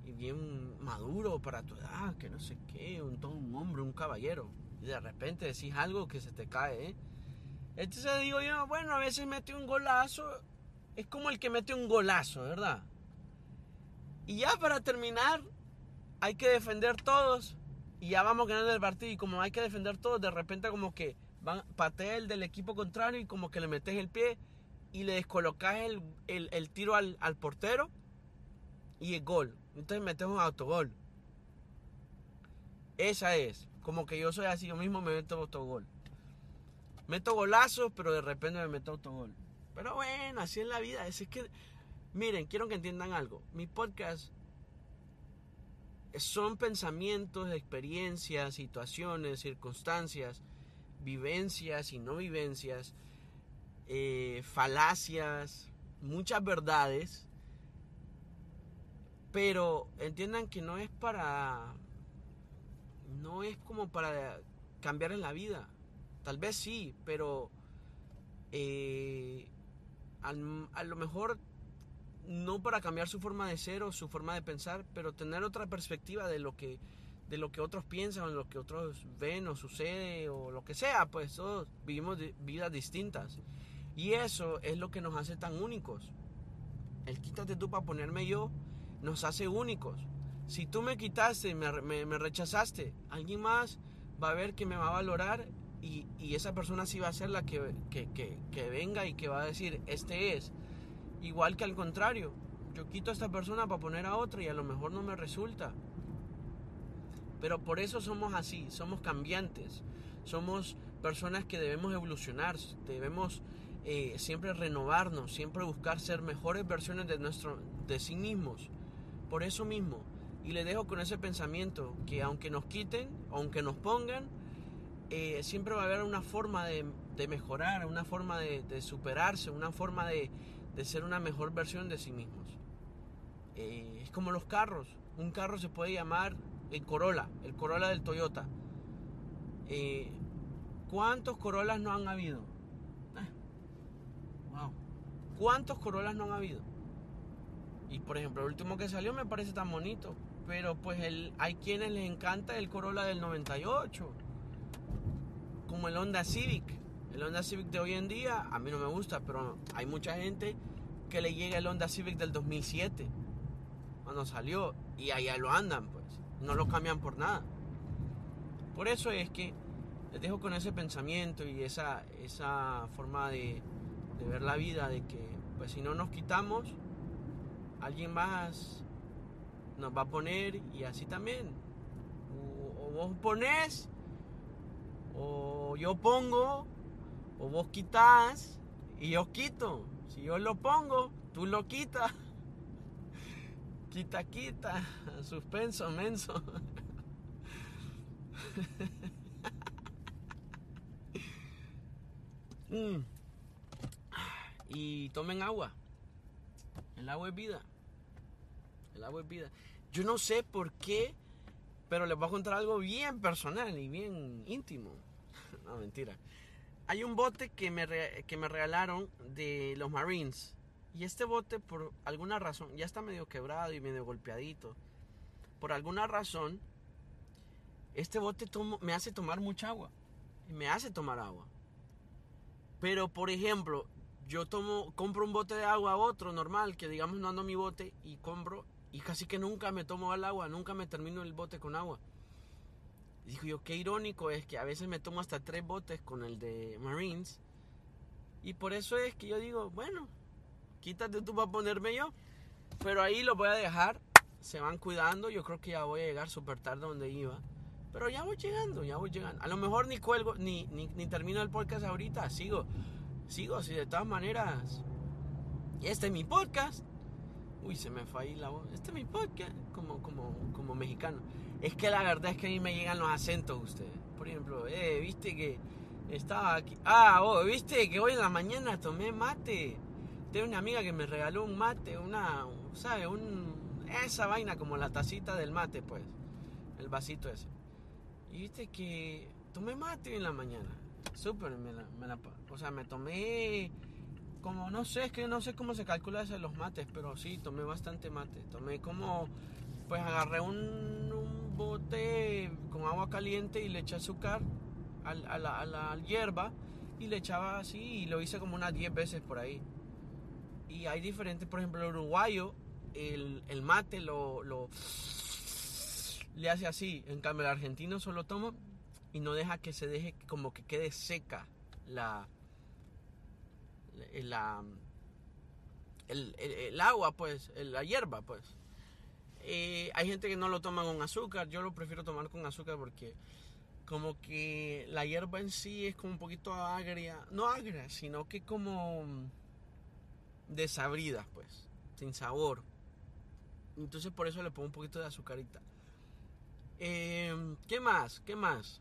y bien maduro para tu edad, que no sé qué, un, todo un hombre, un caballero. Y de repente decís algo que se te cae, ¿eh? Entonces digo yo, bueno, a veces mete un golazo, es como el que mete un golazo, ¿verdad? Y ya para terminar, hay que defender todos y ya vamos ganando el partido y como hay que defender todos, de repente como que van, patea el del equipo contrario y como que le metes el pie y le descolocas el, el, tiro al, al, portero y el gol. Entonces metes un autogol. Esa es, como que yo soy así, yo mismo me meto autogol. Meto golazos, pero de repente me meto autogol. Pero bueno, así es la vida. Es, que, miren, quiero que entiendan algo. Mi podcast son pensamientos, experiencias, situaciones, circunstancias, vivencias y no vivencias, eh, falacias, muchas verdades. Pero entiendan que no es para. No es como para cambiar en la vida. Tal vez sí, pero eh, a lo mejor no para cambiar su forma de ser o su forma de pensar, pero tener otra perspectiva de lo que de lo que otros piensan, o lo que otros ven o sucede o lo que sea, pues todos vivimos vidas distintas. Y eso es lo que nos hace tan únicos. El quítate tú para ponerme yo nos hace únicos. Si tú me quitaste, me, me rechazaste, alguien más va a ver que me va a valorar y, esa persona sí va a ser la que, que, venga y que va a decir, este es. Igual que al contrario, yo quito a esta persona para poner a otra y a lo mejor no me resulta. Pero por eso somos así, somos cambiantes, somos personas que debemos evolucionar, debemos eh, siempre renovarnos, siempre buscar ser mejores versiones de, nuestro, de sí mismos. Por eso mismo, y le dejo con ese pensamiento que aunque nos quiten, aunque nos pongan, eh, siempre va a haber una forma de, mejorar, una forma de, superarse, una forma de, ser una mejor versión de sí mismos. Eh, es como los carros. Un carro se puede llamar el Corolla, el Corolla del Toyota. Eh, ¿Cuántos Corollas no han habido? wow. ¿Cuántos Corollas no han habido? Y por ejemplo, el último que salió me parece tan bonito. Pero pues el, hay quienes les encanta el Corolla del 98 como el Honda Civic. El Honda Civic de hoy en día a mí no me gusta, pero hay mucha gente que le llega el Honda Civic del 2007, cuando salió, y allá lo andan, pues. No lo cambian por nada. Por eso es que les dejo con ese pensamiento y esa, esa forma de, ver la vida, de que pues si no nos quitamos, alguien más nos va a poner y así también. O, o vos pones o yo pongo, o vos quitas, y yo quito. Si yo lo pongo, tú lo quitas. Quita, quita. Suspenso, menso. Mm. Y tomen agua. El agua es vida. El agua es vida. Yo no sé por qué, pero les voy a contar algo bien personal y bien íntimo. mentira. Hay un bote que me, que me regalaron de los Marines. Y este bote, por alguna razón, ya está medio quebrado y medio golpeadito. Por alguna razón, este bote me hace tomar mucha agua. Y me hace tomar agua. Pero, por ejemplo, yo tomo, compro un bote de agua a otro normal, que digamos no ando mi bote, y compro, y casi que nunca me tomo el agua, nunca me termino el bote con agua. Dijo yo, qué irónico es que a veces me tomo hasta tres botes con el de Marines. Y por eso es que yo digo, bueno, quítate tú para ponerme yo. Pero ahí lo voy a dejar. Se van cuidando. Yo creo que ya voy a llegar súper tarde donde iba. Pero ya voy llegando, ya voy llegando. A lo mejor ni cuelgo, ni, ni, termino el podcast ahorita. Sigo, sigo así de todas maneras. Este es mi podcast. Uy, se me fue ahí la voz. Este es mi podcast como, como, como mexicano. Es que la verdad es que a mí me llegan los acentos ustedes. Por ejemplo, eh, viste que estaba aquí. Ah, oh, viste que hoy en la mañana tomé mate. Tengo una amiga que me regaló un mate, una, ¿sabes? Un, esa vaina como la tacita del mate, pues. El vasito ese. Y viste que tomé mate en la mañana. Súper, me la, o sea, me tomé como, no sé, es que no sé cómo se calcula eso de los mates, pero sí, tomé bastante mate. Tomé como, pues agarré un bote con agua caliente y le eché azúcar a, la, hierba y le echaba así y lo hice como unas 10 veces por ahí. Y hay diferentes, por ejemplo, el uruguayo, el, mate lo, le hace así. En cambio, el argentino solo toma y no deja que se deje como que quede seca la, el, agua, pues, la hierba, pues. Eh, hay gente que no lo toma con azúcar, yo lo prefiero tomar con azúcar porque como que la hierba en sí es como un poquito agria, no agria, sino que como desabridas, pues, sin sabor. Entonces por eso le pongo un poquito de azucarita. Em, ¿Qué más? ¿Qué más?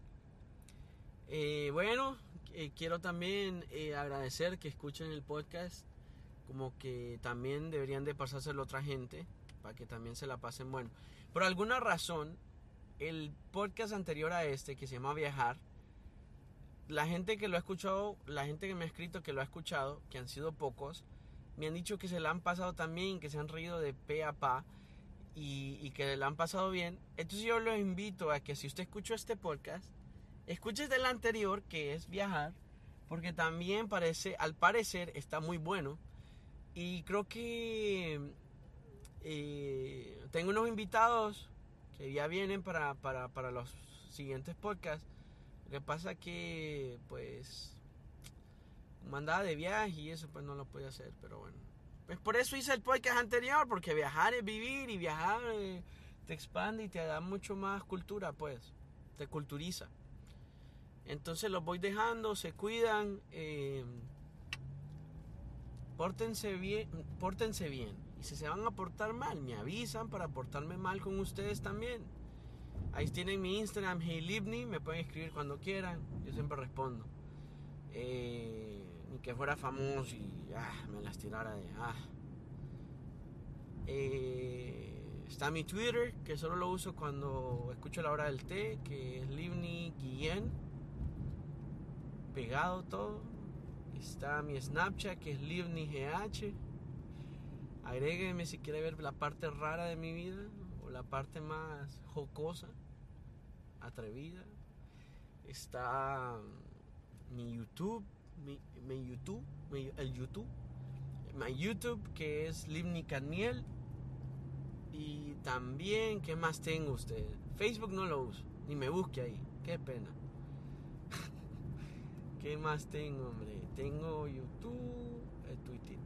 Eh, bueno, eh, quiero también eh, agradecer que escuchen el podcast. Como que también deberían de pasárselo a otra gente. Para que también se la pasen bueno. Por alguna razón, el podcast anterior a este, que se llama Viajar, la gente que lo ha escuchado, la gente que me ha escrito que lo ha escuchado, que han sido pocos, me han dicho que se la han pasado también, que se han reído de pe a pa y, que la han pasado bien. Entonces yo los invito a que si usted escuchó este podcast, escuche el anterior, que es viajar, porque también parece, al parecer está muy bueno. Y creo que eh, tengo unos invitados que ya vienen para, para, para los siguientes podcasts. Lo que pasa que, pues, mandaba de viaje y eso pues no lo podía hacer, pero bueno. Pues por eso hice el podcast anterior, porque viajar es vivir y viajar eh, te expande y te da mucho más cultura, pues, te culturiza. Entonces los voy dejando, se cuidan, eh, bien, pórtense bien. Y si se van a portar mal, me avisan para portarme mal con ustedes también. Ahí tienen mi Instagram, HeyLibni, me pueden escribir cuando quieran, yo siempre respondo. Eh, ni que fuera famoso y ah, me las tirara de... Ah. Eh, está mi Twitter, que solo lo uso cuando escucho la hora del té, que es Livni Guillén. Pegado todo. Está mi Snapchat, que es Livni GH. Agrégueme si quiere ver la parte rara de mi vida o la parte más jocosa, atrevida. Está mi YouTube, mi, YouTube, el YouTube, mi YouTube que es Livni Caniel. Y también, ¿qué más tengo usted? Facebook no lo uso, ni me busque ahí, qué pena. ¿Qué más tengo, hombre? Tengo YouTube, el Twitter,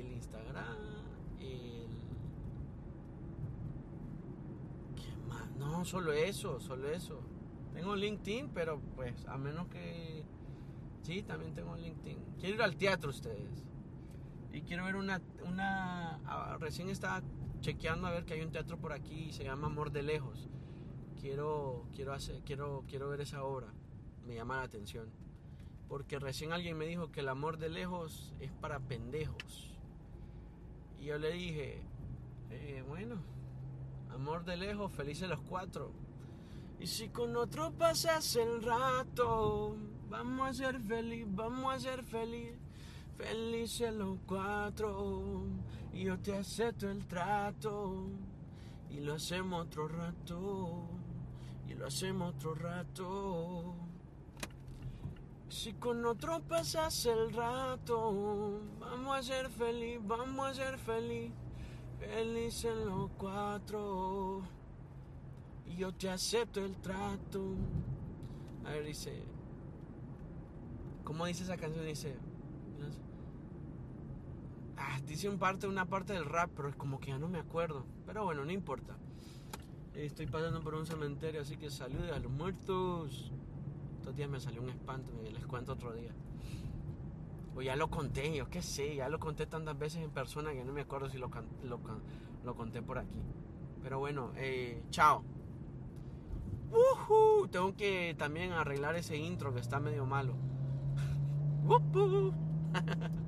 el Instagram, el... ¿Qué más? No, solo eso, solo eso. Tengo LinkedIn, pero pues a menos que Sí, también tengo LinkedIn. Quiero ir al teatro ustedes. Y quiero ver una, una, recién estaba chequeando a ver que hay un teatro por aquí y se llama Amor de Lejos. Quiero, quiero hacer, quiero, quiero ver esa obra. Me llama la atención. Porque recién alguien me dijo que el amor de lejos es para pendejos. Yo le dije, eh, bueno, amor de lejos, felices los cuatro. Y si con otro pasas el rato, Vamos a ser feliz, vamos a ser feliz. felices los cuatro. Y yo te acepto el trato. Y lo hacemos otro rato. Y lo hacemos otro rato. Si con otro pasas el rato, vamos a ser feliz, vamos a ser feliz, feliz en los cuatro. Y yo te acepto el trato. A ver, dice. ¿Cómo dice esa canción? Dice. Ah, dice un parte, una parte del rap, pero es como que ya no me acuerdo. Pero bueno, no importa. Estoy pasando por un cementerio, así que salude a los muertos. Estos días me salió un espanto, les cuento otro día. O ya lo conté, yo qué sé, ya lo conté tantas veces en persona que no me acuerdo si lo, lo, lo conté por aquí. Pero bueno, eh, chao. Tengo que también arreglar ese intro que está medio malo.